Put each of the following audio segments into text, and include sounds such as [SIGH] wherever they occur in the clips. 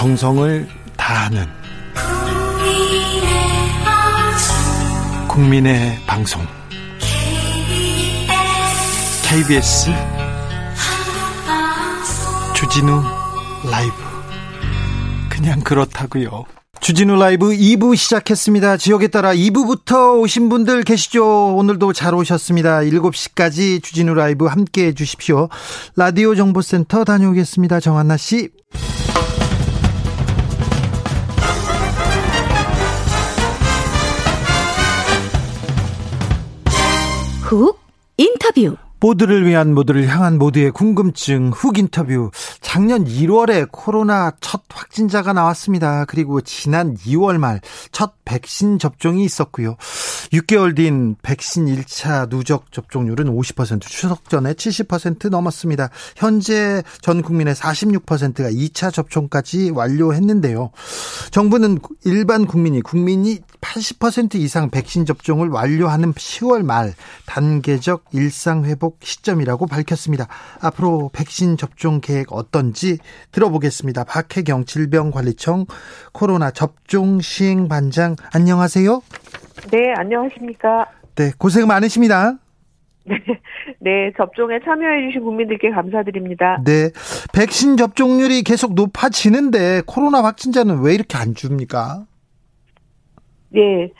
정성을 다하는 국민의 방송 KBS 주진우 라이브 그냥 그렇다고요. 주진우 라이브 2부 시작했습니다. 지역에 따라 2부부터 오신 분들 계시죠? 오늘도 잘 오셨습니다. 7시까지 주진우 라이브 함께 해 주십시오. 라디오 정보센터 다녀오겠습니다. 정한나 씨. 훅 인터뷰 모두를 위한 모두를 향한 모두의 궁금증 훅 인터뷰. 작년 1월에 코로나 첫 확진자가 나왔습니다. 그리고 지난 2월 말 첫 백신 접종이 있었고요. 6개월 뒤인 백신 1차 누적 접종률은 50%, 추석 전에 70% 넘었습니다. 현재 전 국민의 46%가 2차 접종까지 완료했는데요. 정부는 일반 국민이 국민이 80% 이상 백신 접종을 완료하는 10월 말 단계적 일상 회복 시점이라고 밝혔습니다. 앞으로 백신 접종 계획 어떤지 들어보겠습니다. 박혜경 질병관리청 코로나 접종 시행 반장 안녕하세요. 네, 안녕하십니까? 네, 고생 많으십니다. 네, 네, 접종에 참여해주신 국민들께 감사드립니다. 네, 백신 접종률이 계속 높아지는데 코로나 확진자는 왜 이렇게 안 줍니까? 네,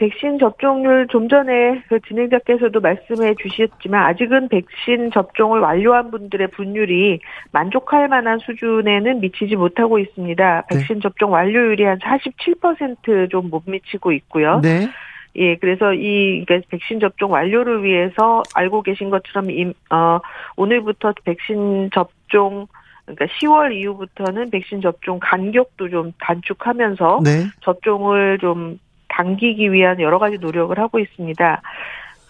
백신 접종률 좀 전에 그 진행자께서도 말씀해 주셨지만 아직은 백신 접종을 완료한 분들의 분율이 만족할 만한 수준에는 미치지 못하고 있습니다. 네. 백신 접종 완료율이 한 47%좀 못 미치고 있고요. 네. 예, 그래서 이 그러니까 백신 접종 완료를 위해서 알고 계신 것처럼 임, 어, 오늘부터 백신 접종 그러니까 10월 이후부터는 백신 접종 간격도 좀 단축하면서 네. 접종을 좀 당기기 위한 여러 가지 노력을 하고 있습니다.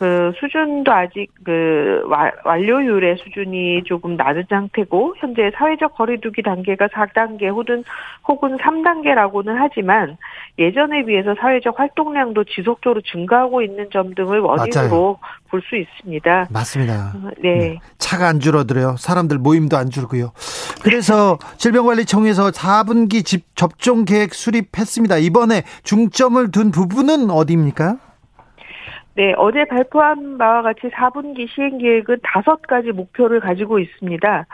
그 수준도 아직 그 와- 완료율의 수준이 조금 낮은 상태고 현재 사회적 거리두기 단계가 4단계 혹은 혹은 3단계라고는 하지만 예전에 비해서 사회적 활동량도 지속적으로 증가하고 있는 점 등을 원인으로 볼 수 있습니다. 맞습니다. 어, 네. 차가 안 줄어들어요. 사람들 모임도 안 줄고요. 그래서 [LAUGHS] 질병관리청에서 4분기 집 접종 계획 수립했습니다. 이번에 중점을 둔 부분은 어디입니까? 네, 어제 발표한 바와 같이 4분기 시행 계획은 다섯 가지 목표를 가지고 있습니다.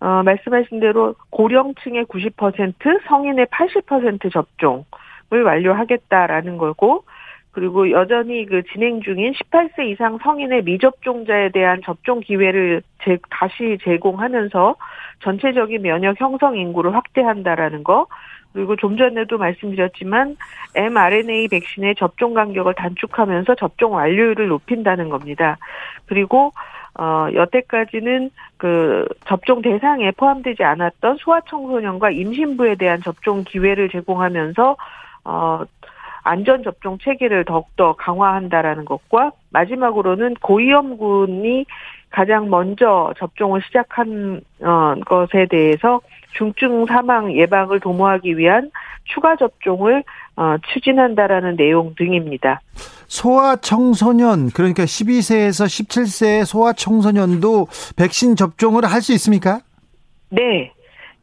어, 말씀하신 대로 고령층의 90%, 성인의 80% 접종을 완료하겠다라는 거고, 그리고 여전히 그 진행 중인 18세 이상 성인의 미접종자에 대한 접종 기회를 제, 다시 제공하면서 전체적인 면역 형성 인구를 확대한다라는 거, 그리고 좀 전에도 말씀드렸지만 mRNA 백신의 접종 간격을 단축하면서 접종 완료율을 높인다는 겁니다. 그리고 어 여태까지는 그 접종 대상에 포함되지 않았던 소아청소년과 임신부에 대한 접종 기회를 제공하면서 어 안전 접종 체계를 더욱더 강화한다라는 것과 마지막으로는 고위험군이 가장 먼저 접종을 시작한 어, 것에 대해서 중증 사망 예방을 도모하기 위한 추가 접종을 어, 추진한다라는 내용 등입니다. 소아 청소년 그러니까 12세에서 17세 소아 청소년도 백신 접종을 할 수 있습니까? 네.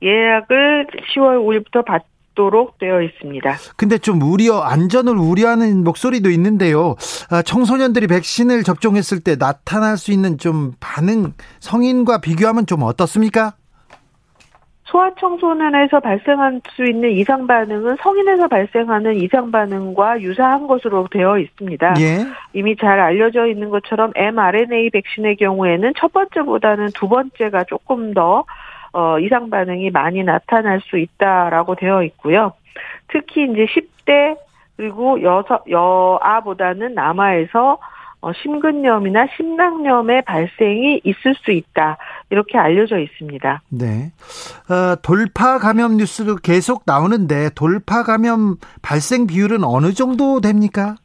예약을 10월 5일부터 받도록 되어 있습니다. 근데 좀 우려 안전을 우려하는 목소리도 있는데요. 아, 청소년들이 백신을 접종했을 때 나타날 수 있는 좀 반응 성인과 비교하면 좀 어떻습니까? 소아청소년에서 발생할 수 있는 이상 반응은 성인에서 발생하는 이상 반응과 유사한 것으로 되어 있습니다. 예. 이미 잘 알려져 있는 것처럼 mRNA 백신의 경우에는 첫 번째보다는 두 번째가 조금 더 어, 이상 반응이 많이 나타날 수 있다라고 되어 있고요. 특히 이제 10대 그리고 여서, 여아보다는 남아에서 어, 심근염이나 심낭염의 발생이 있을 수 있다. 이렇게 알려져 있습니다. 네. 어, 돌파 감염 뉴스도 계속 나오는데 돌파 감염 발생 비율은 어느 정도 됩니까?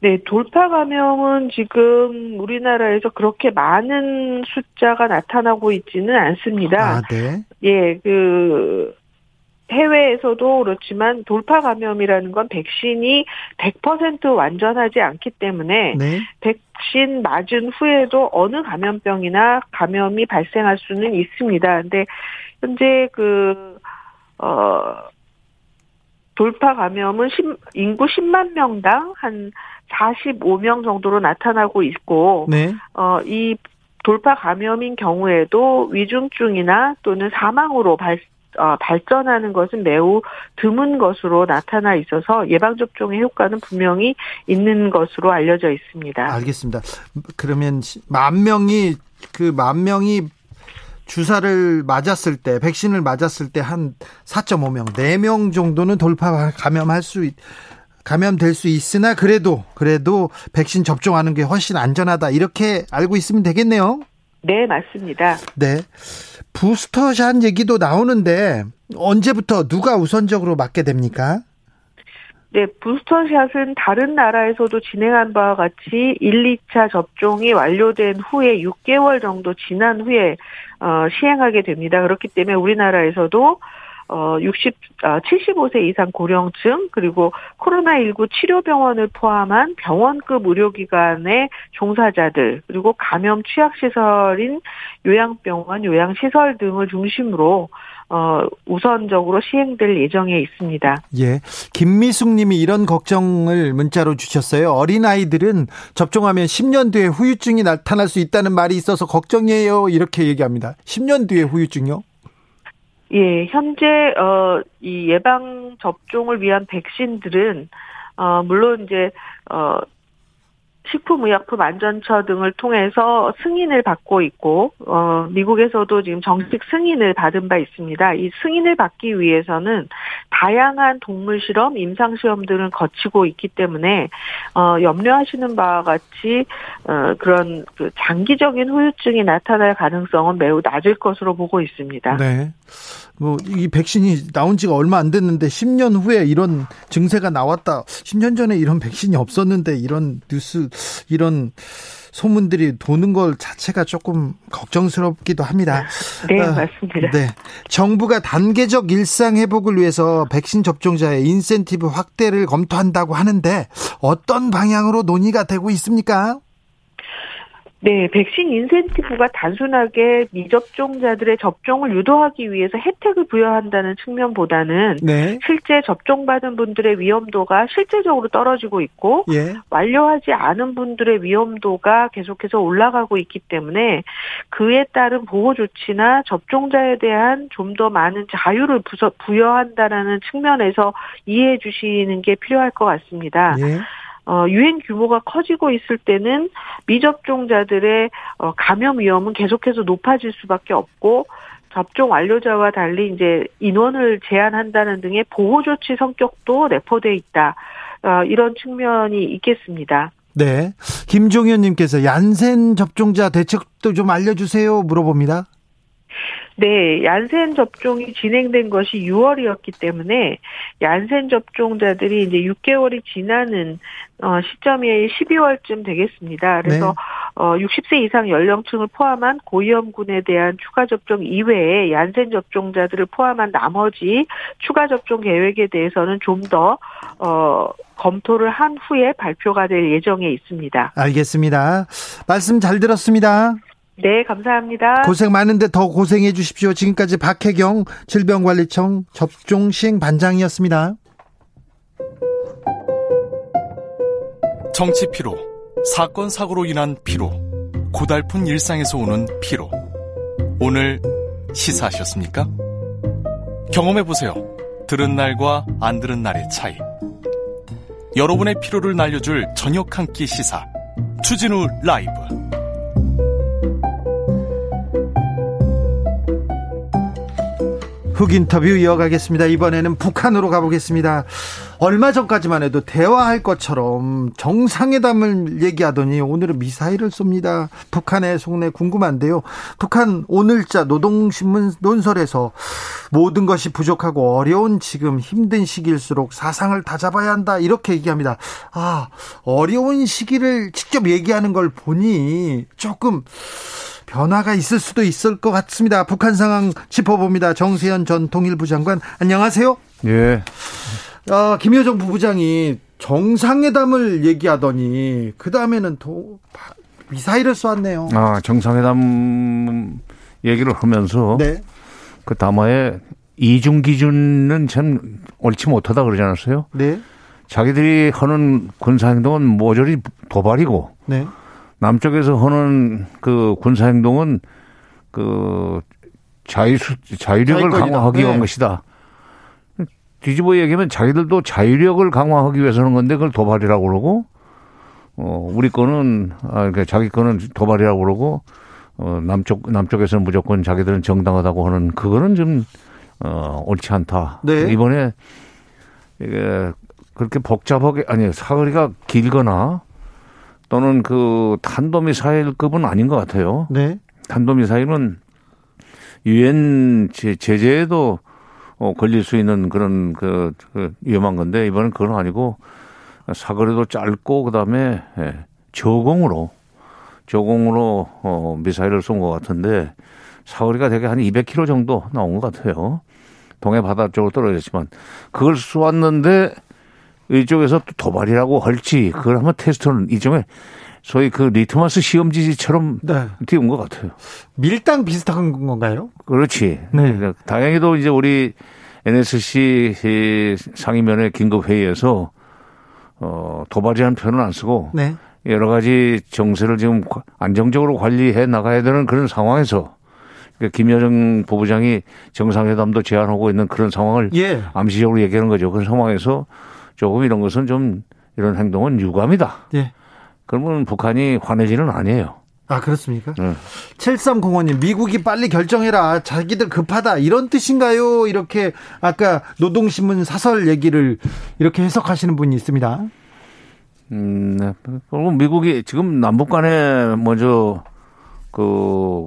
네, 돌파 감염은 지금 우리나라에서 그렇게 많은 숫자가 나타나고 있지는 않습니다. 아, 네. 예, 그 해외에서도 그렇지만 돌파 감염이라는 건 백신이 100% 완전하지 않기 때문에 네. 백신 맞은 후에도 어느 감염병이나 감염이 발생할 수는 있습니다. 근데 현재 그 어, 돌파 감염은 10, 인구 10만 명당 한 45명 정도로 나타나고 있고, 네. 어, 이 돌파 감염인 경우에도 위중증이나 또는 사망으로 발, 어, 발전하는 것은 매우 드문 것으로 나타나 있어서 예방접종의 효과는 분명히 있는 것으로 알려져 있습니다. 알겠습니다. 그러면 만 명이 그 만 명이 주사를 맞았을 때 백신을 맞았을 때 한 4.5명, 4명 정도는 돌파 감염할 수 있, 감염될 수 있으나 그래도 그래도 백신 접종하는 게 훨씬 안전하다 이렇게 알고 있으면 되겠네요. 네, 맞습니다. 네. 부스터샷 얘기도 나오는데 언제부터 누가 우선적으로 맞게 됩니까? 네, 부스터샷은 다른 나라에서도 진행한 바와 같이 1, 2차 접종이 완료된 후에 6개월 정도 지난 후에 어, 시행하게 됩니다. 그렇기 때문에 우리나라에서도 어, 60, 어, 75세 이상 고령층, 그리고 코로나19 치료병원을 포함한 병원급 의료기관의 종사자들, 그리고 감염 취약시설인 요양병원, 요양시설 등을 중심으로 어, 우선적으로 시행될 예정에 있습니다. 예. 김미숙 님이 이런 걱정을 문자로 주셨어요. 어린 아이들은 접종하면 10년 뒤에 후유증이 나타날 수 있다는 말이 있어서 걱정이에요. 이렇게 얘기합니다. 10년 뒤에 후유증요? 예, 현재 어 이 예방 접종을 위한 백신들은 어 물론 이제 어 식품의약품 안전처 등을 통해서 승인을 받고 있고 어 미국에서도 지금 정식 승인을 받은 바 있습니다. 이 승인을 받기 위해서는 다양한 동물 실험, 임상 시험 등을 거치고 있기 때문에 어 염려하시는 바와 같이 어 그런 그 장기적인 후유증이 나타날 가능성은 매우 낮을 것으로 보고 있습니다. 네. 뭐 이 백신이 나온 지가 얼마 안 됐는데 10년 후에 이런 증세가 나왔다. 10년 전에 이런 백신이 없었는데 이런 뉴스 이런 소문들이 도는 걸 자체가 조금 걱정스럽기도 합니다. 네, 어, 맞습니다. 네. 정부가 단계적 일상 회복을 위해서 백신 접종자의 인센티브 확대를 검토한다고 하는데 어떤 방향으로 논의가 되고 있습니까? 네, 백신 인센티브가 단순하게 미접종자들의 접종을 유도하기 위해서 혜택을 부여한다는 측면보다는 네. 실제 접종받은 분들의 위험도가 실제적으로 떨어지고 있고 예. 완료하지 않은 분들의 위험도가 계속해서 올라가고 있기 때문에 그에 따른 보호 조치나 접종자에 대한 좀 더 많은 자유를 부여한다라는 측면에서 이해해 주시는 게 필요할 것 같습니다. 예. 어, 유행 규모가 커지고 있을 때는 미접종자들의 어, 감염 위험은 계속해서 높아질 수밖에 없고 접종 완료자와 달리 이제 인원을 제한한다는 등의 보호 조치 성격도 내포돼 있다. 어, 이런 측면이 있겠습니다. 네. 김종현님께서 얀센 접종자 대책도 좀 알려주세요 물어봅니다. 네, 얀센 접종이 진행된 것이 6월이었기 때문에 얀센 접종자들이 이제 6개월이 지나는 어 시점이 12월쯤 되겠습니다. 그래서 네. 어 60세 이상 연령층을 포함한 고위험군에 대한 추가 접종 이외에 얀센 접종자들을 포함한 나머지 추가 접종 계획에 대해서는 좀더 어 검토를 한 후에 발표가 될 예정에 있습니다. 알겠습니다. 말씀 잘 들었습니다. 네, 감사합니다. 고생 많은데 더 고생해 주십시오. 지금까지 박혜경 질병관리청 접종 시행 반장이었습니다. 정치 피로, 사건 사고로 인한 피로, 고달픈 일상에서 오는 피로. 오늘 시사하셨습니까? 경험해 보세요. 들은 날과 안 들은 날의 차이. 여러분의 피로를 날려줄 저녁 한 끼 시사. 추진우 라이브. 흑 인터뷰 이어가겠습니다. 이번에는 북한으로 가보겠습니다. 얼마 전까지만 해도 대화할 것처럼 정상회담을 얘기하더니 오늘은 미사일을 쏩니다. 북한의 속내 궁금한데요. 북한 오늘자 노동신문 논설에서 모든 것이 부족하고 어려운 지금 힘든 시기일수록 사상을 다잡아야 한다. 이렇게 얘기합니다. 아, 어려운 시기를 직접 얘기하는 걸 보니 조금 변화가 있을 수도 있을 것 같습니다. 북한 상황 짚어봅니다. 정세현 전 통일부 장관 안녕하세요. 예. 어, 김여정 부부장이 정상회담을 얘기하더니 그 다음에는 또 미사일을 쏘았네요. 아 정상회담 얘기를 하면서 네. 그 담화에 이중 기준은 참 옳지 못하다 그러지 않았어요? 네. 자기들이 하는 군사 행동은 모조리 도발이고 네. 남쪽에서 하는 그 군사 행동은 그 자유 자유력을. 강화하기 위한 네. 것이다. 뒤집어 얘기하면 자기들도 자유력을 강화하기 위해서 하는 건데 그걸 도발이라고 그러고 어 우리 거는 아 그러니까 자기 거는 도발이라고 그러고 어 남쪽 남쪽에서는 무조건 자기들은 정당하다고 하는 그거는 좀 어 옳지 않다. 네. 이번에 이게 그렇게 복잡하게 아니 사거리가 길거나 또는 그 탄도미사일급은 아닌 것 같아요. 네. 탄도미사일은 유엔 제재에도 어, 걸릴 수 있는 그런 그, 그 위험한 건데 이번엔 그건 아니고 사거리도 짧고 그다음에 예, 저공으로 저공으로 어, 미사일을 쏜 것 같은데 사거리가 되게 한 200km 정도 나온 것 같아요. 동해 바다 쪽으로 떨어졌지만 그걸 쏘았는데 이쪽에서 또 도발이라고 할지 그걸 한번 테스트는 일종의 소위 그 리트머스 시험지처럼 네. 띄운 것 같아요. 밀당 비슷한 건가요? 그렇지. 네. 그러니까 다행히도 이제 우리 NSC 이 상임위원회 긴급 회의에서 어 도발이라는 표현은 안 쓰고 네. 여러 가지 정세를 지금 과- 안정적으로 관리해 나가야 되는 그런 상황에서 그러니까 김여정 부부장이 정상회담도 제안하고 있는 그런 상황을 예. 암시적으로 얘기하는 거죠. 그런 상황에서 조금 이런 것은 좀 이런 행동은 유감이다. 예. 그러면 북한이 화내지는 아니에요. 아, 그렇습니까? 네. 7305님, 미국이 빨리 결정해라. 자기들 급하다. 이런 뜻인가요? 이렇게 아까 노동신문 사설 얘기를 이렇게 해석하시는 분이 있습니다. 음, 네. 그리고 미국이 지금 남북 간에 먼저 그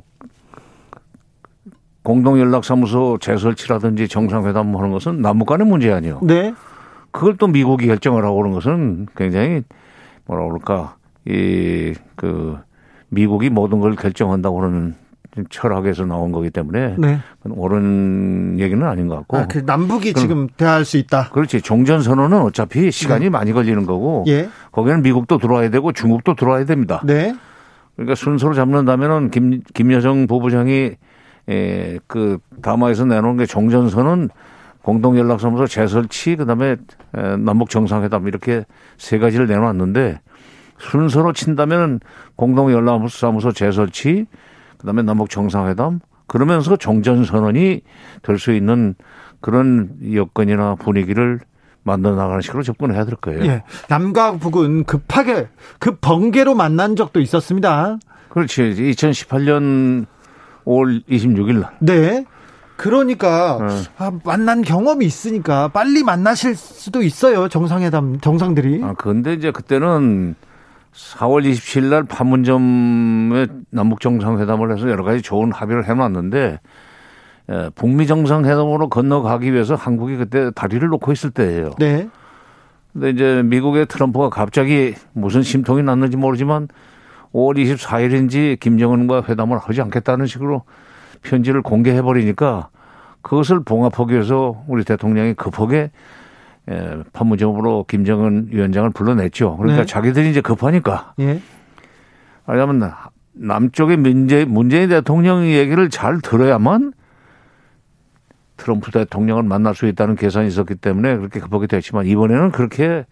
공동연락사무소 재설치라든지 정상회담 하는 것은 남북 간의 문제 아니에요. 네. 그걸 또 미국이 결정을 하고 그런 것은 굉장히 뭐라 그럴까 이 그 미국이 모든 걸 결정한다고 그러는 철학에서 나온 거기 때문에 네. 옳은 얘기는 아닌 것 같고 아, 그 남북이 그럼- 지금 대화할 수 있다. 그렇지 종전 선언은 어차피 시간이 많이 걸리는 거고 예. 거기는 미국도 들어와야 되고 중국도 들어와야 됩니다. 네. 그러니까 순서로 잡는다면은 김 김여정 부부장이 에, 그 담화에서 내놓은 게 종전선은 공동연락사무소 재설치 그다음에 에, 남북 정상회담 이렇게 세 가지를 내놓았는데 순서로 친다면은 공동연락사무소 재설치 그다음에 남북 정상회담 그러면서 종전선언이 될 수 있는 그런 여건이나 분위기를 만들어 나가는 식으로 접근해야 될 거예요. 예. 남과 북은 급하게 급 번개로 만난 적도 있었습니다. 그렇지. 2018년 5월 26일 날. 네. 그러니까 네. 아, 만난 경험이 있으니까 빨리 만나실 수도 있어요. 정상회담 정상들이. 아, 근데 이제 그때는 4월 27일 날 판문점에 남북 정상회담을 해서 여러 가지 좋은 합의를 해놨는데 에, 북미 정상회담으로 건너가기 위해서 한국이 그때 다리를 놓고 있을 때예요. 네. 근데 이제 미국의 트럼프가 갑자기 무슨 심통이 났는지 모르지만 5월 24일인지 김정은과 회담을 하지 않겠다는 식으로 편지를 공개해 버리니까 그것을 봉합하기 위해서 우리 대통령이 급하게 에, 판문점으로 김정은 위원장을 불러냈죠. 그러니까 네. 자기들이 이제 급하니까 예. 왜냐하면 남쪽의 문재 문재인 대통령 얘기를 잘 들어야만 트럼프 대통령을 만날 수 있다는 계산이 있었기 때문에 그렇게 급하게 됐지만 이번에는 그렇게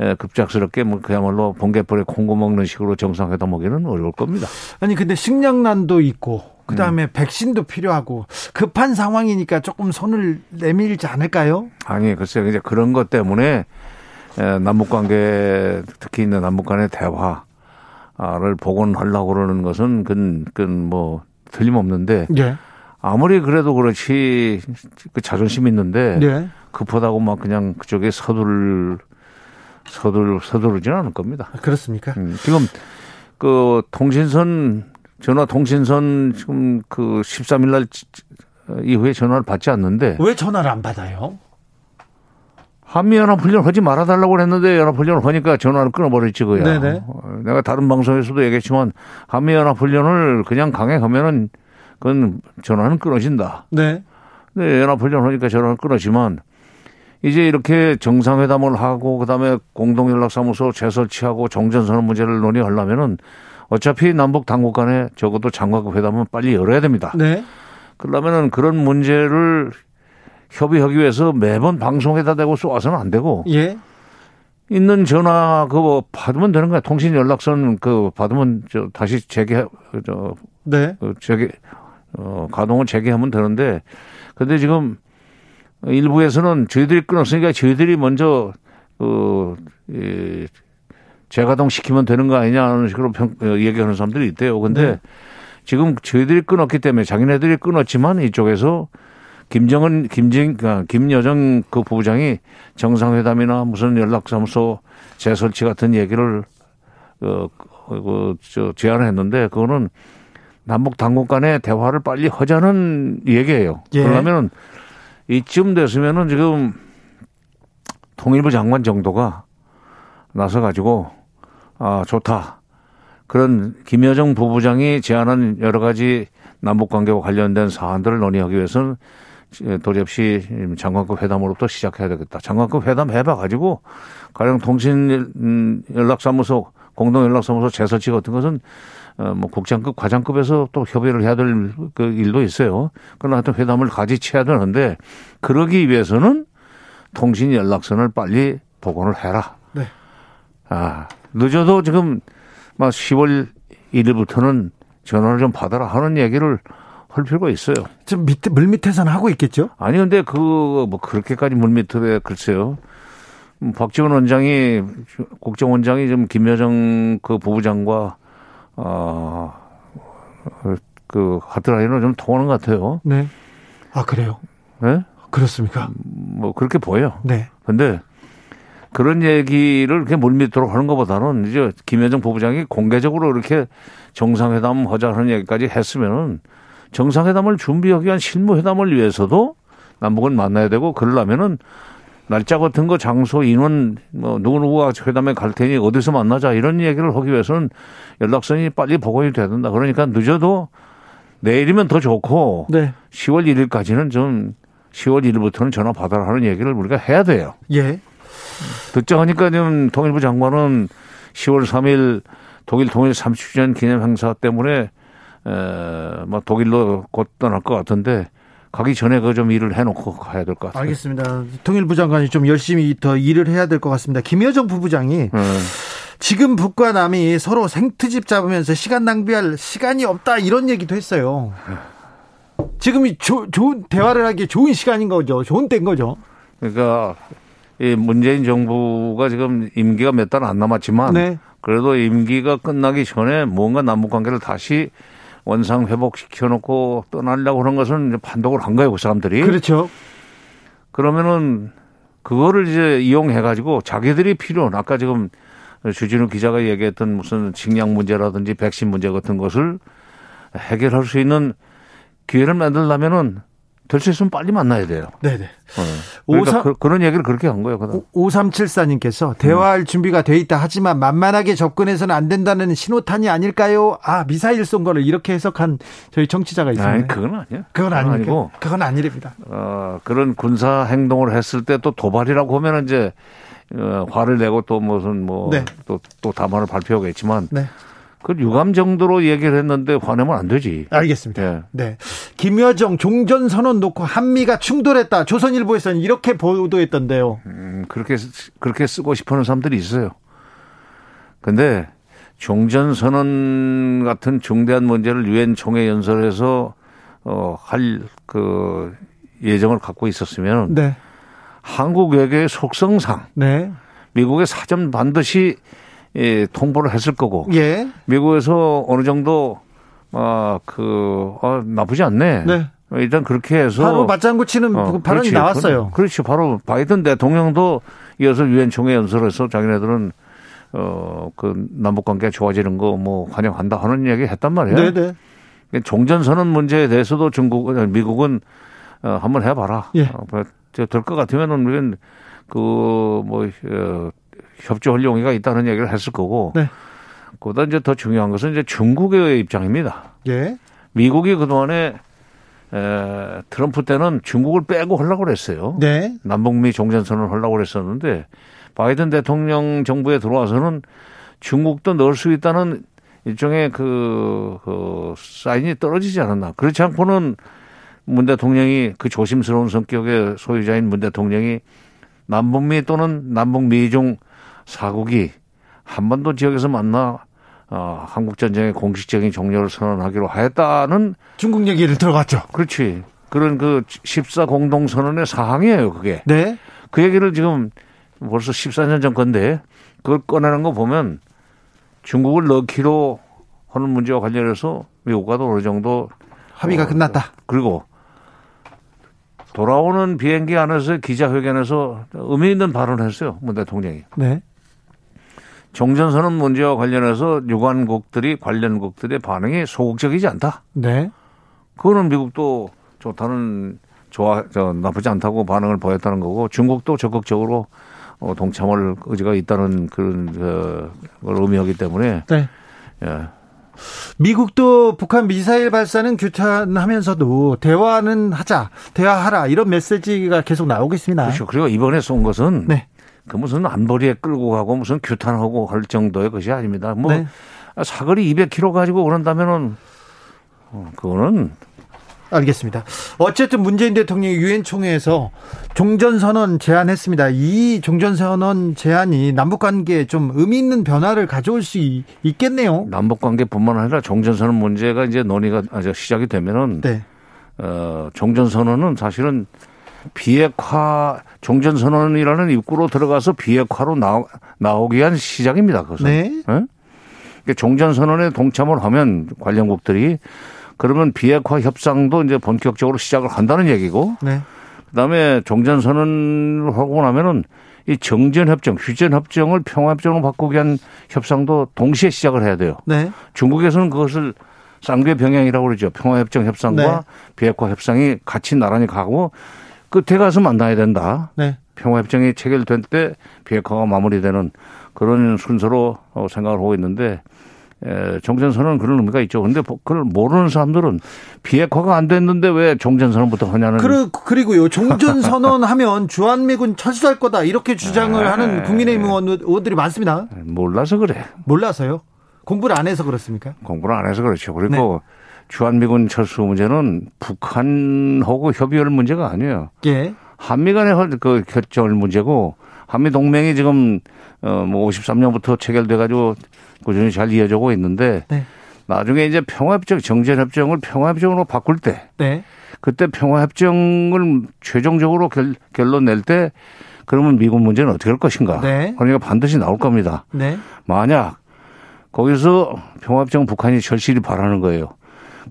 에, 급작스럽게 뭐 그야말로 번개불에 콩고 먹는 식으로 정상회담 오기는 어려울 겁니다. 아니 근데 식량난도 있고 그다음에 음. 백신도 필요하고 급한 상황이니까 조금 손을 내밀지 않을까요? 아니 글쎄 이제 그런 것 때문에 에, 남북 관계 특히 있는 남북 간의 대화를 복원하려고 그러는 것은 그건, 그건 뭐 틀림없는데 예. 아무리 그래도 그렇지 그 자존심 있는데 네. 급하다고 막 그냥 그쪽에 서두를 서두를 서두르지는 않을 겁니다. 그렇습니까? 음, 지금 그 통신선 전화 통신선 지금 그 13일 날 이후에 전화를 받지 않는데 왜 전화를 안 받아요? 한미연합훈련 하지 말아달라고 그랬는데 연합훈련을 하니까 전화를 끊어버렸지 그야. 네네. 어, 내가 다른 방송에서도 얘기했지만 한미연합훈련을 그냥 강행하면은 그건 전화는 끊어진다. 네. 네, 연합훈련 하니까 전화는 끊어지만 이제 이렇게 정상회담을 하고 그다음에 공동연락사무소 재설치하고 종전선언 문제를 논의하려면은 어차피 남북 당국 간에 적어도 장관급 회담은 빨리 열어야 됩니다. 네. 그러려면은 그런 문제를 협의하기 위해서 매번 방송에다 대고 쏘아서는 안 되고 예. 있는 전화 그거 받으면 되는 거야. 통신 연락선 그 받으면 저 다시 재개 저 네. 그 재개 어 가동을 재개하면 되는데 근데 지금 일부에서는 저희들이 끊었으니까 저희들이 먼저 그 이, 재가동 시키면 되는 거 아니냐는 식으로 평, 어, 얘기하는 사람들이 있대요. 근데 네. 지금 저희들이 끊었기 때문에 자기네들이 끊었지만 이쪽에서 김정은 김진 아, 김여정 그 부부장이 정상회담이나 무슨 연락사무소 재설치 같은 얘기를 어그저 제안했는데 그거는 남북 당국 간의 대화를 빨리 하자는 얘기예요. 예. 그러려면은 이쯤 됐으면은 지금 통일부 장관 정도가 나서 가지고 아 좋다 그런 김여정 부부장이 제안한 여러 가지 남북 관계와 관련된 사안들을 논의하기 위해서는 도리없이 장관급 회담으로부터 시작해야 되겠다. 장관급 회담 해봐 가지고 가령 통신 음, 연락사무소 공동 연락사무소 재설치 같은 것은 어뭐 국장급 과장급에서 또 협의를 해야 될 그 일도 있어요. 그러나 하여튼 회담을 해야 되는데 그러기 위해서는 통신 연락선을 빨리 복원을 해라. 네. 아, 늦어도 지금 막 10월 1일부터는 전화를 좀 받아라 하는 얘기를 할 필요가 있어요. 좀 밑에 물 밑에서는 하고 있겠죠? 아니 근데 그 뭐 그렇게까지 물밑에 글쎄요. 음, 박지원 원장이 국정원장이 좀 김여정 그 부부장과 어그 하트라인으로 좀 통하는 것 같아요. 네. 아 그래요? 예? 그렇습니까? 뭐 그렇게 보여. 네. 근데 그런 얘기를 이렇게 물밑으로 하는 것보다는 이제 김여정 부부장이 공개적으로 이렇게 정상회담 하자는 얘기까지 했으면은 정상회담을 준비하기 위한 실무회담을 위해서도 남북은 만나야 되고 그러려면은 날짜 같은 거 장소 인원 뭐 누구누구가 회담에 갈 테니 어디서 만나자 이런 얘기를 하기 위해서는 연락선이 빨리 복원이 돼야 된다. 그러니까 늦어도 내일이면 더 좋고 네. 10월 1일까지는 좀 10월 1일부터는 전화 받아라 하는 얘기를 우리가 해야 돼요. 예. 듣자 하니까 지금 통일부 장관은 10월 3일 독일 통일 30주년 기념 행사 때문에 에, 뭐 독일로 곧 떠날 것 같은데 가기 전에 그 좀 일을 해놓고 가야 될 것 같아요. 알겠습니다. 통일부 장관이 좀 열심히 더 일을 해야 될 것 같습니다. 김여정 부부장이 네. 지금 북과 남이 서로 생트집 잡으면서 시간 낭비할 시간이 없다 이런 얘기도 했어요. 지금이 조, 좋은 대화를 하기 좋은 시간인 거죠. 좋은 때인 거죠. 그러니까 이 문재인 정부가 지금 임기가 몇 달 안 남았지만 네. 그래도 임기가 끝나기 전에 뭔가 남북 관계를 다시 원상 회복시켜 놓고 떠나려고 하는 것은 이제 판독을 한 거예요, 그 사람들이. 그렇죠. 그러면은 그거를 이제 이용해 가지고 자기들이 필요한 아까 지금 주진우 기자가 얘기했던 무슨 식량 문제라든지 백신 문제 같은 것을 해결할 수 있는 기회를 만들려면은 될 수 있으면 빨리 만나야 돼요. 네네. 어. 그러니까 오삼- 그, 런 얘기를 그렇게 한 거예요. 그다음. 5374님께서 대화할 준비가 돼 있다 하지만 만만하게 접근해서는 안 된다는 신호탄이 아닐까요? 아, 미사일 쏜 거를 이렇게 해석한 저희 정치자가 있습니다. 아니 그건 아니야. 그건 아닙니까? 아니고 그건 아니랍니다. 어, 그런 군사 행동을 했을 때 또 도발이라고 하면은 이제 어, 화를 내고 또 무슨 뭐 네. 또또 담화를 발표하겠지만 네. 그 유감 정도로 얘기를 했는데 화내면 안 되지. 알겠습니다. 예. 네. 김여정 종전 선언 놓고 한미가 충돌했다. 조선일보에서는 이렇게 보도했던데요. 음, 그렇게 쓰- 그렇게 쓰고 싶어하는 사람들이 있어요. 근데 종전 선언 같은 중대한 문제를 유엔 총회 연설에서 어할 그 예정을 갖고 있었으면 네. 한국 한국 외교의 속성상 네. 미국의 사전 반드시 예, 통보를 했을 거고 예. 미국에서 어느 정도 아그 아, 나쁘지 않네. 네. 일단 그렇게 해서 바로 맞장구 치는 어, 그 발언이. 나왔어요. 그렇지. 바로 바이든 대통령도 이어서 유엔 총회 연설에서 자기네들은 어 그 남북 관계가 좋아지는 거 뭐 환영한다 하는 얘기 했단 말이에요. 네, 네. 종전 선언 문제에 대해서도 중국 미국은 어 한번 해 봐라. 예. 될것 같으면은 우리는 그뭐 어, 협조할 용의가 있다는 얘기를 했을 거고. 네. 그보다 이제 더 중요한 것은 이제 중국의 입장입니다. 예. 미국이 그동안에 에, 트럼프 때는 중국을 빼고 하려고 그랬어요. 네. 남북미 종전선언을 하려고 그랬었는데 바이든 대통령 정부에 들어와서는 중국도 넣을 수 있다는 일종의 그, 그 사인이 떨어지지 않았나. 그렇지 않고는 문 대통령이 그 조심스러운 성격의 소유자인 문 대통령이 남북미 또는 남북미중 사국이 한반도 지역에서 만나 어, 한국 전쟁의 공식적인 종료를 선언하기로 하였다는 중국 얘기를 들어갔죠. 그렇지 그런 그 14 공동 선언의 사항이에요 그게 네. 그 얘기를 지금 벌써 14년 전 건데 그걸 꺼내는 거 보면 중국을 넣기로 하는 문제와 관련해서 미국과도 어느 정도 합의가 어, 끝났다. 그리고 돌아오는 비행기 안에서 기자회견에서 의미 있는 발언을 했어요. 문 대통령이. 네. 종전선언 문제와 관련해서 유관국들이 관련 국들의 반응이 소극적이지 않다. 네. 그거는 미국도 좋다는 좋아 저 나쁘지 않다고 반응을 보였다는 거고 중국도 적극적으로 어, 동참할 의지가 있다는 그런 그, 걸 의미하기 때문에 네. 예. 미국도 북한 미사일 발사는 규탄하면서도 대화는 하자, 대화하라 이런 메시지가 계속 나오겠습니다. 그렇죠. 그리고 이번에 쏜 것은 네. 그 무슨 안보리에 끌고 가고 무슨 규탄하고 할 정도의 것이 아닙니다. 뭐 네. 사거리 200km 가지고 그런다면은 어, 그거는 알겠습니다. 어쨌든 문재인 대통령이 유엔 총회에서 종전 선언 제안했습니다. 이 종전 선언 제안이 남북 관계에 좀 의미 있는 변화를 가져올 수 있- 있겠네요. 남북 관계뿐만 아니라 종전 선언 문제가 이제 논의가 시작이 되면은 네. 어, 종전 선언은 사실은 비핵화 종전선언이라는 입구로 들어가서 비핵화로 나오, 나오기 위한 시작입니다. 그것은. 네. 예? 그러니까 종전선언에 동참을 하면 관련국들이 그러면 비핵화 협상도 이제 본격적으로 시작을 한다는 얘기고 네. 그다음에 종전선언을 하고 나면은 이 정전협정, 휴전협정을 평화협정으로 바꾸기 위한 협상도 동시에 시작을 해야 돼요. 네. 중국에서는 그것을 쌍배 병행이라고 그러죠. 평화협정 협상과 네. 비핵화 협상이 같이 나란히 가고 끝에 가서 만나야 된다. 네. 평화협정이 체결된 때 비핵화가 마무리되는 그런 순서로 어, 생각을 하고 있는데 에, 종전선언은 그런 의미가 있죠. 근데 그걸 모르는 사람들은 비핵화가 안 됐는데 왜 종전선언부터 하냐는 그리, 그리고요, 종전 선언 하면 [LAUGHS] 주한미군 철수할 거다 이렇게 주장을 네. 하는 국민의힘 의원- 의원들이 많습니다. 몰라서 그래. 몰라서요. 공부를 안 해서 그렇습니까? 공부를 안 해서 그렇죠. 그리고 네. 주한미군 철수 문제는 북한하고 협의할 문제가 아니에요. 예. 한미 간의 허- 그 결정을 문제고 한미 동맹이 지금 어뭐 53년부터 체결돼 가지고 꾸준히 잘 이어지고 있는데 네. 나중에 이제 평화협정 정전협정을 평화협정으로 바꿀 때 네. 그때 평화협정을 최종적으로 결, 결론 낼 때 그러면 미국 문제는 어떻게 할 것인가? 네. 그러니까 반드시 나올 겁니다. 네. 만약 거기서 평화협정 북한이 절실히 바라는 거예요.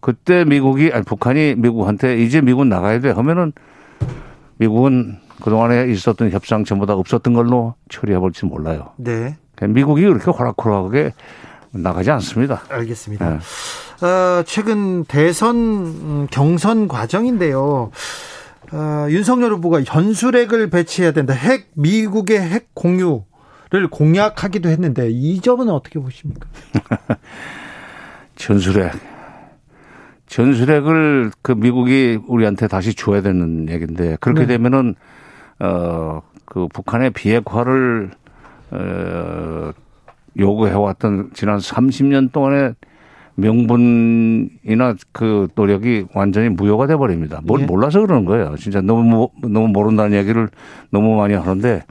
그때 미국이 아니 북한이 미국한테 이제 미국 나가야 돼 하면은 미국은 그동안에 있었던 협상 전부 다 없었던 걸로 처리해 볼지 몰라요. 네. 그러니까 미국이 그렇게 호락호락하게 나가지 않습니다. 알겠습니다. 네. 어, 최근 대선 음, 경선 과정인데요. 어, 윤석열 후보가 현수핵을 배치해야 된다. 핵 미국의 핵 공유를 공약하기도 했는데 이 점은 어떻게 보십니까? [LAUGHS] 전술핵. 전술핵을 그 미국이 우리한테 다시 줘야 되는 얘기인데 그렇게 네. 되면은 어그 북한의 비핵화를 어 요구해 왔던 지난 30년 동안의 명분이나 그 노력이 완전히 무효가 돼 버립니다. 뭘 예. 몰라서 그러는 거예요. 진짜 너무 모- 너무 모른다는 얘기를 너무 많이 하는데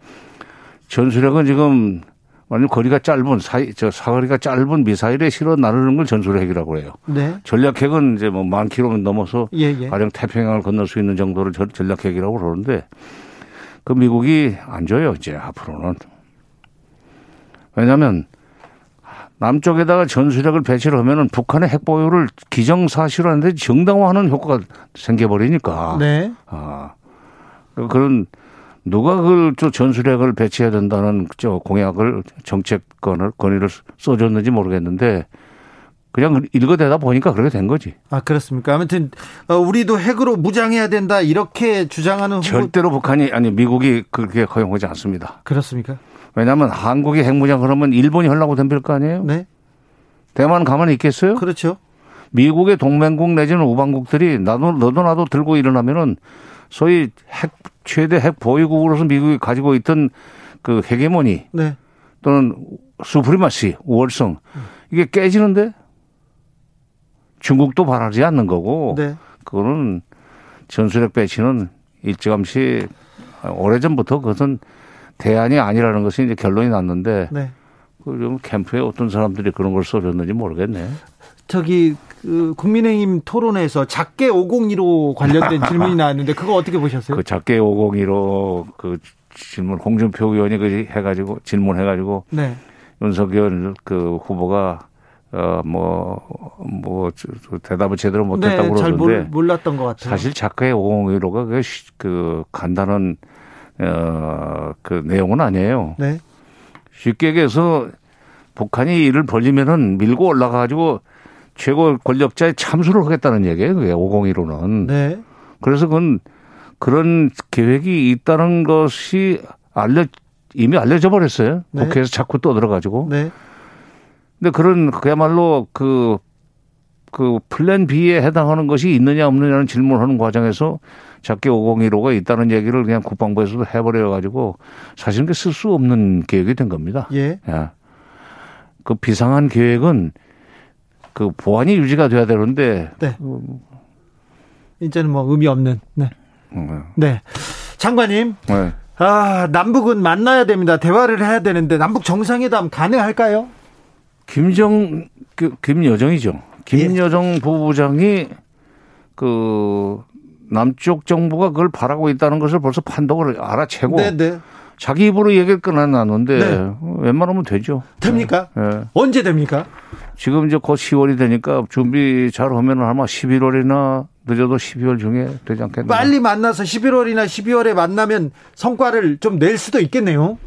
전술핵은 지금 완전 거리가 짧은 사이 저 사거리가 짧은 미사일에 실어 나르는 걸 전술 핵이라고 해요. 네. 전략 핵은 이제 뭐 만 킬로미터 넘어서 예, 예. 가령 태평양을 건널 수 있는 정도를 전- 전략 핵이라고 그러는데 그 미국이 안 줘요 이제 앞으로는 왜냐하면 남쪽에다가 전술핵을 배치를 하면은 북한의 핵 보유를 기정사실화하는데 정당화하는 효과가 생겨버리니까 네. 아 그런 누가 그걸 저 전술핵을 배치해야 된다는 저 공약을 정책권을 권위를 써줬는지 모르겠는데 그냥 읽어대다 보니까 그렇게 된 거지. 아, 그렇습니까? 아무튼, 어, 우리도 핵으로 무장해야 된다. 이렇게 주장하는 후보. 절대로 북한이 아니 미국이 그렇게 허용하지 않습니다. 그렇습니까? 왜냐하면 한국이 핵무장 그러면 일본이 하려고 덤빌 거 아니에요? 네. 대만 가만히 있겠어요? 그렇죠. 미국의 동맹국 내지는 우방국들이 나도 너도 나도 들고 일어나면은 소위 핵 최대 핵 보유국으로서 미국이 가지고 있던 그 헤게모니 네. 또는 수프리마시 우월성 이게 깨지는데 중국도 바라지 않는 거고 네. 그거는 전술핵 배치는 일찌감치 오래전부터 그것은 대안이 아니라는 것이 이제 결론이 났는데 네. 그 캠프에 어떤 사람들이 그런 걸 써줬는지 모르겠네. 저기 그 국민의힘 토론에서 작게 502로 관련된 [LAUGHS] 질문이 나왔는데 그거 어떻게 보셨어요? 그 작게 502로 그 질문 홍준표 의원이 그 해가지고 질문해가지고 네. 윤석열 그 후보가 어뭐뭐 대답을 제대로 못했다고 네, 잘 그러는데 몰, 몰랐던 것 같아요. 사실 작가의 501호가 그, 시- 그 간단한 어그 내용은 아니에요. 네. 쉽게 얘기해서 북한이 이를 벌리면은 밀고 올라가 가지고 최고 권력자의 참수를 하겠다는 얘기예요. 그게 501호는. 네. 그래서 그건 그런 계획이 있다는 것이 알려 이미 알려져 버렸어요. 네. 국회에서 자꾸 떠들어 가지고. 네. 근데 그런 그야말로 그, 그 플랜 B에 해당하는 것이 있느냐 없느냐는 질문하는 과정에서 작게 501호가 있다는 얘기를 그냥 국방부에서도 해버려 가지고 사실은 쓸 수 없는 계획이 된 겁니다. 예. 야. 그 비상한 계획은 그 보안이 유지가 돼야 되는데 네. 이제는 뭐 의미 없는. 네. 음, 네. 장관님, 네. 아, 남북은 만나야 됩니다. 대화를 해야 되는데 남북 정상회담 가능할까요? 김정 그, 김여정이죠. 김여정 부부장이 그 남쪽 정부가 그걸 바라고 있다는 것을 벌써 판독을 알아채고 네, 네. 자기 입으로 얘기를 끊어놨는데 네. 웬만하면 되죠. 됩니까? 예. 언제 됩니까? 지금 이제 곧 10월이 되니까 준비 잘 하면 아마 11월이나 늦어도 12월 중에 되지 않겠나. 빨리 만나서 11월이나 12월에 만나면 성과를 좀 낼 수도 있겠네요.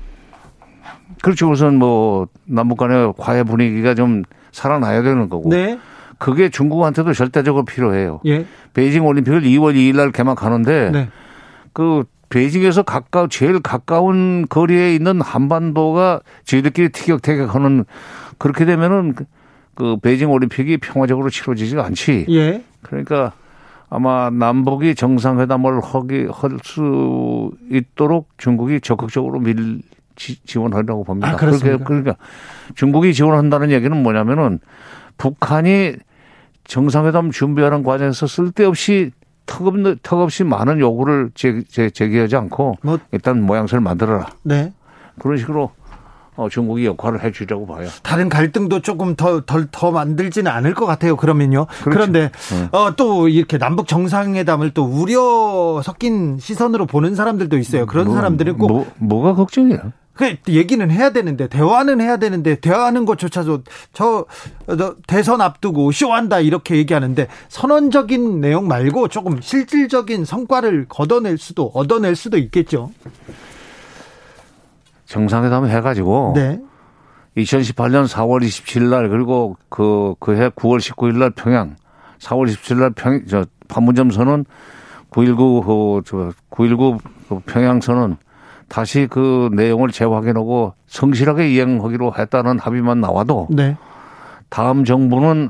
그렇죠. 우선 뭐 남북 간의 과외 분위기가 좀 살아나야 되는 거고. 네. 그게 중국한테도 절대적으로 필요해요. 예. 베이징 올림픽을 2월 2일 날 개막하는데 네. 그 베이징에서 가까 제일 가까운 거리에 있는 한반도가 저희들끼리 티격태격하는 그렇게 되면은 그- 그 베이징 올림픽이 평화적으로 치러지지가 않지. 예. 그러니까 아마 남북이 정상회담을 하기 할 수 있도록 중국이 적극적으로 밀 지, 지원하려고 봅니다. 아, 그렇습니까? 그렇게 그러니까 중국이 지원한다는 얘기는 뭐냐면은 북한이 정상회담 준비하는 과정에서 쓸데없이 턱없, 턱없이 많은 요구를 제, 제, 제기하지 않고 뭐- 일단 모양새를 만들어라. 네. 그런 식으로 어, 중국이 역할을 해 주려고 봐요. 다른 갈등도 조금 더, 덜, 더 만들지는 않을 것 같아요. 그러면요. 그런데 네. 어, 또 이렇게 남북 정상회담을 또 우려 섞인 시선으로 보는 사람들도 있어요. 그런 뭐, 사람들은 꼭 뭐, 뭐가 걱정이야? 그 얘기는 해야 되는데 대화는 해야 되는데 대화하는 것조차도 저, 저 대선 앞두고 쇼한다 이렇게 얘기하는데 선언적인 내용 말고 조금 실질적인 성과를 걷어낼 수도 얻어낼 수도 있겠죠. 정상회담을 해가지고 네. 2018년 4월 27일 날 그리고 그 그 해 9월 19일 날 평양 4월 27일 날 평, 저 판문점 선언 919 그, 저919 그 평양 선언 다시 그 내용을 재확인하고 성실하게 이행하기로 했다는 합의만 나와도 네. 다음 정부는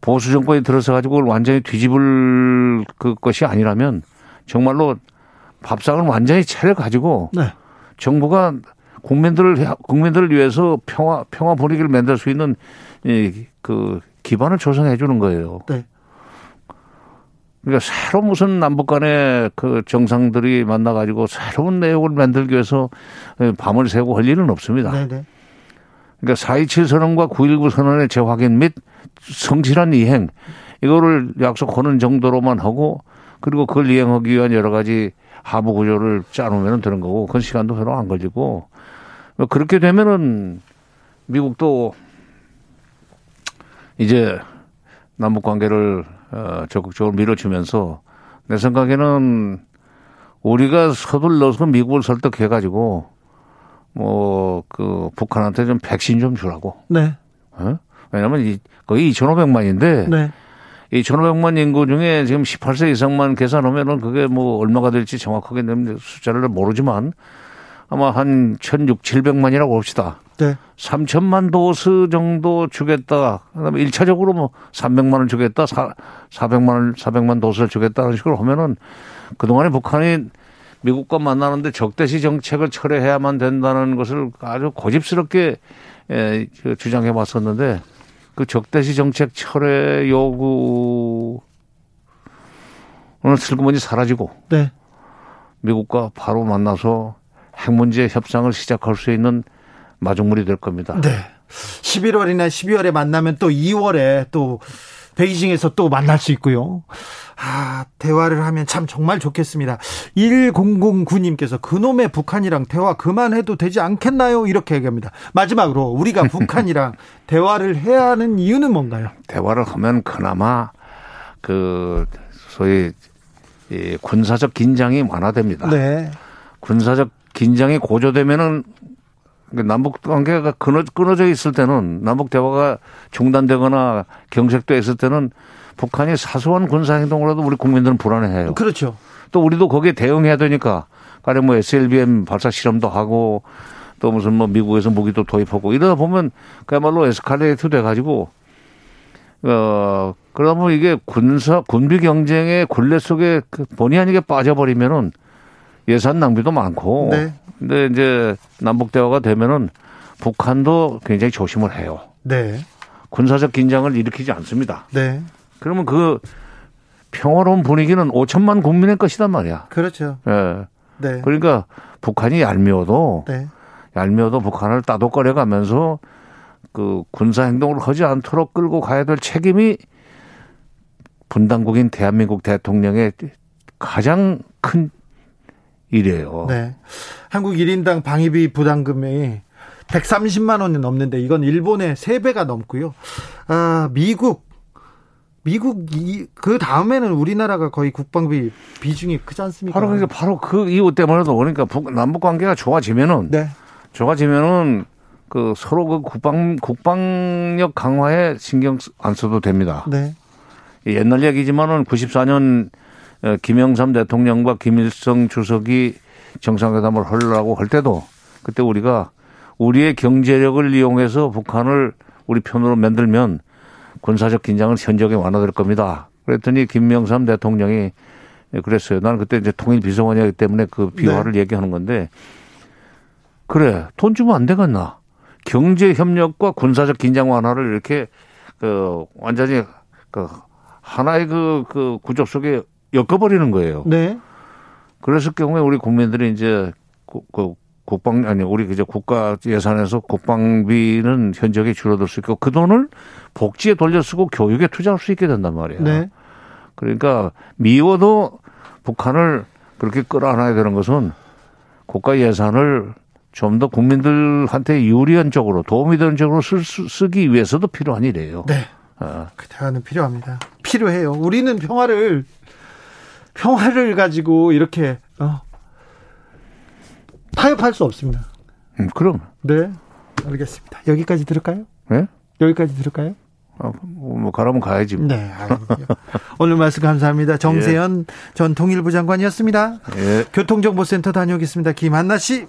보수 정권이 들어서 가지고 완전히 뒤집을 그 것이 아니라면 정말로 밥상을 완전히 차려 가지고 네. 정부가 국민들을 국민들을 위해서 평화 평화 분위기를 만들 수 있는 이그 기반을 조성해 주는 거예요. 네. 그러니까 새로 무슨 남북 간의 그 정상들이 만나 가지고 새로운 내용을 만들기 위해서 밤을 새고 할 일은 없습니다. 네, 네. 그러니까 4.27 선언과 9.19 선언의 재확인 및 성실한 이행 이거를 약속하는 정도로만 하고 그리고 그걸 이행하기 위한 여러 가지 하부 구조를 짜놓으면 되는 거고 그 시간도 별로 안 걸리고 그렇게 되면은 미국도 이제 남북 관계를 어, 적극적으로 밀어주면서 내 생각에는 우리가 서둘러서 미국을 설득해 가지고 뭐 그 북한한테 좀 백신 좀 주라고. 네. 어? 왜냐면 이 거의 2,500만인데 네. 2,500만 인구 중에 지금 18세 이상만 계산하면은 그게 뭐 얼마가 될지 정확하게 숫자를 모르지만 아마 한 1,600, 700만이라고 봅시다. 네. 3천만 도스 정도 주겠다. 그다음에 1차적으로 뭐 300만 원 주겠다. 4, 400만 원, 400만 도스를 주겠다는 식으로 하면은 그동안에 북한이 미국과 만나는데 적대시 정책을 철회해야만 된다는 것을 아주 고집스럽게 에, 그 주장해 왔었는데 그 적대시 정책 철회 요구 그런 슬그머니 사라지고 네. 미국과 바로 만나서 핵 문제 협상을 시작할 수 있는 마중물이 될 겁니다. 네. 11월이나 12월에 만나면 또 2월에 또 베이징에서 또 만날 수 있고요. 아, 대화를 하면 참 정말 좋겠습니다. 1009님께서 그놈의 북한이랑 대화 그만해도 되지 않겠나요? 이렇게 얘기합니다. 마지막으로 우리가 북한이랑 [LAUGHS] 대화를 해야 하는 이유는 뭔가요? 대화를 하면 그나마 그 소위 이 군사적 긴장이 완화됩니다. 네. 군사적 긴장이 고조되면은 남북 관계가 끊어져 있을 때는 남북 대화가 중단되거나 경색돼 있을 때는 북한이 사소한 군사 행동으로도 우리 국민들은 불안해해요. 그렇죠. 또 우리도 거기에 대응해야 되니까 가령 뭐 SLBM 발사 실험도 하고 또 무슨 뭐 미국에서 무기도 도입하고 이러다 보면 그야말로 에스컬레이트 돼 가지고 어 그러면 이게 군사 군비 경쟁의 굴레 속에 그 본의 아니게 빠져버리면은 예산 낭비도 많고 네. 근데 이제 남북 대화가 되면은 북한도 굉장히 조심을 해요. 네. 군사적 긴장을 일으키지 않습니다. 네. 그러면 그 평화로운 분위기는 5천만 국민의 것이단 말이야. 그렇죠. 예. 네. 그러니까 북한이 얄미워도 네. 얄미워도 북한을 따독거려 가면서 그 군사 행동을 하지 않도록 끌고 가야 될 책임이 분당국인 대한민국 대통령의 가장 큰일 이에요. 네. 한국 1인당 방위비 부담금이 130만 원이 넘는데 이건 일본의 3배가 넘고요. 아, 미국 미국 이, 그 다음에는 우리나라가 거의 국방비 비중이 크지 않습니까? 바로 그러니까 바로 그 이유 때문에도 그러니까 북, 남북 관계가 좋아지면은 네. 좋아지면은 그 서로 그 국방 국방력 강화에 신경 안 써도 됩니다. 네. 옛날 얘기지만은 94년 어, 김영삼 대통령과 김일성 주석이 정상회담을 하려고 할 때도 그때 우리가 우리의 경제력을 이용해서 북한을 우리 편으로 만들면 군사적 긴장은 현저하게 완화될 겁니다. 그랬더니 김명삼 대통령이 그랬어요. 나는 그때 이제 통일 비서관이었기 때문에 그 비화를 네. 얘기하는 건데 그래 돈 주면 안 되겠나? 경제 협력과 군사적 긴장 완화를 이렇게 그 완전히 그 하나의 그, 그 구조 속에 엮어버리는 거예요. 네. 그랬을 경우에 우리 국민들이 이제 그 국방 아니 우리 그저 국가 예산에서 국방비는 현저하게 줄어들 수 있고 그 돈을 복지에 돌려 쓰고 교육에 투자할 수 있게 된단 말이에요. 네. 그러니까 미워도 북한을 그렇게 끌어안아야 되는 것은 국가 예산을 좀 더 국민들한테 유리한 쪽으로 도움이 되는 쪽으로 쓰, 쓰기 위해서도 필요한 일이에요. 네. 어. 그 대화는 필요합니다. 필요해요. 우리는 평화를 평화를 가지고 이렇게 어, 타협할 수 없습니다. 음, 그럼. 네. 알겠습니다. 여기까지 들을까요? 네? 여기까지 들을까요? 아, 뭐 가라면 가야지. 뭐. 네. 오늘 말씀 감사합니다. 정세현 예. 전 통일부 장관이었습니다. 예. 교통정보센터 다녀오겠습니다. 김한나 씨.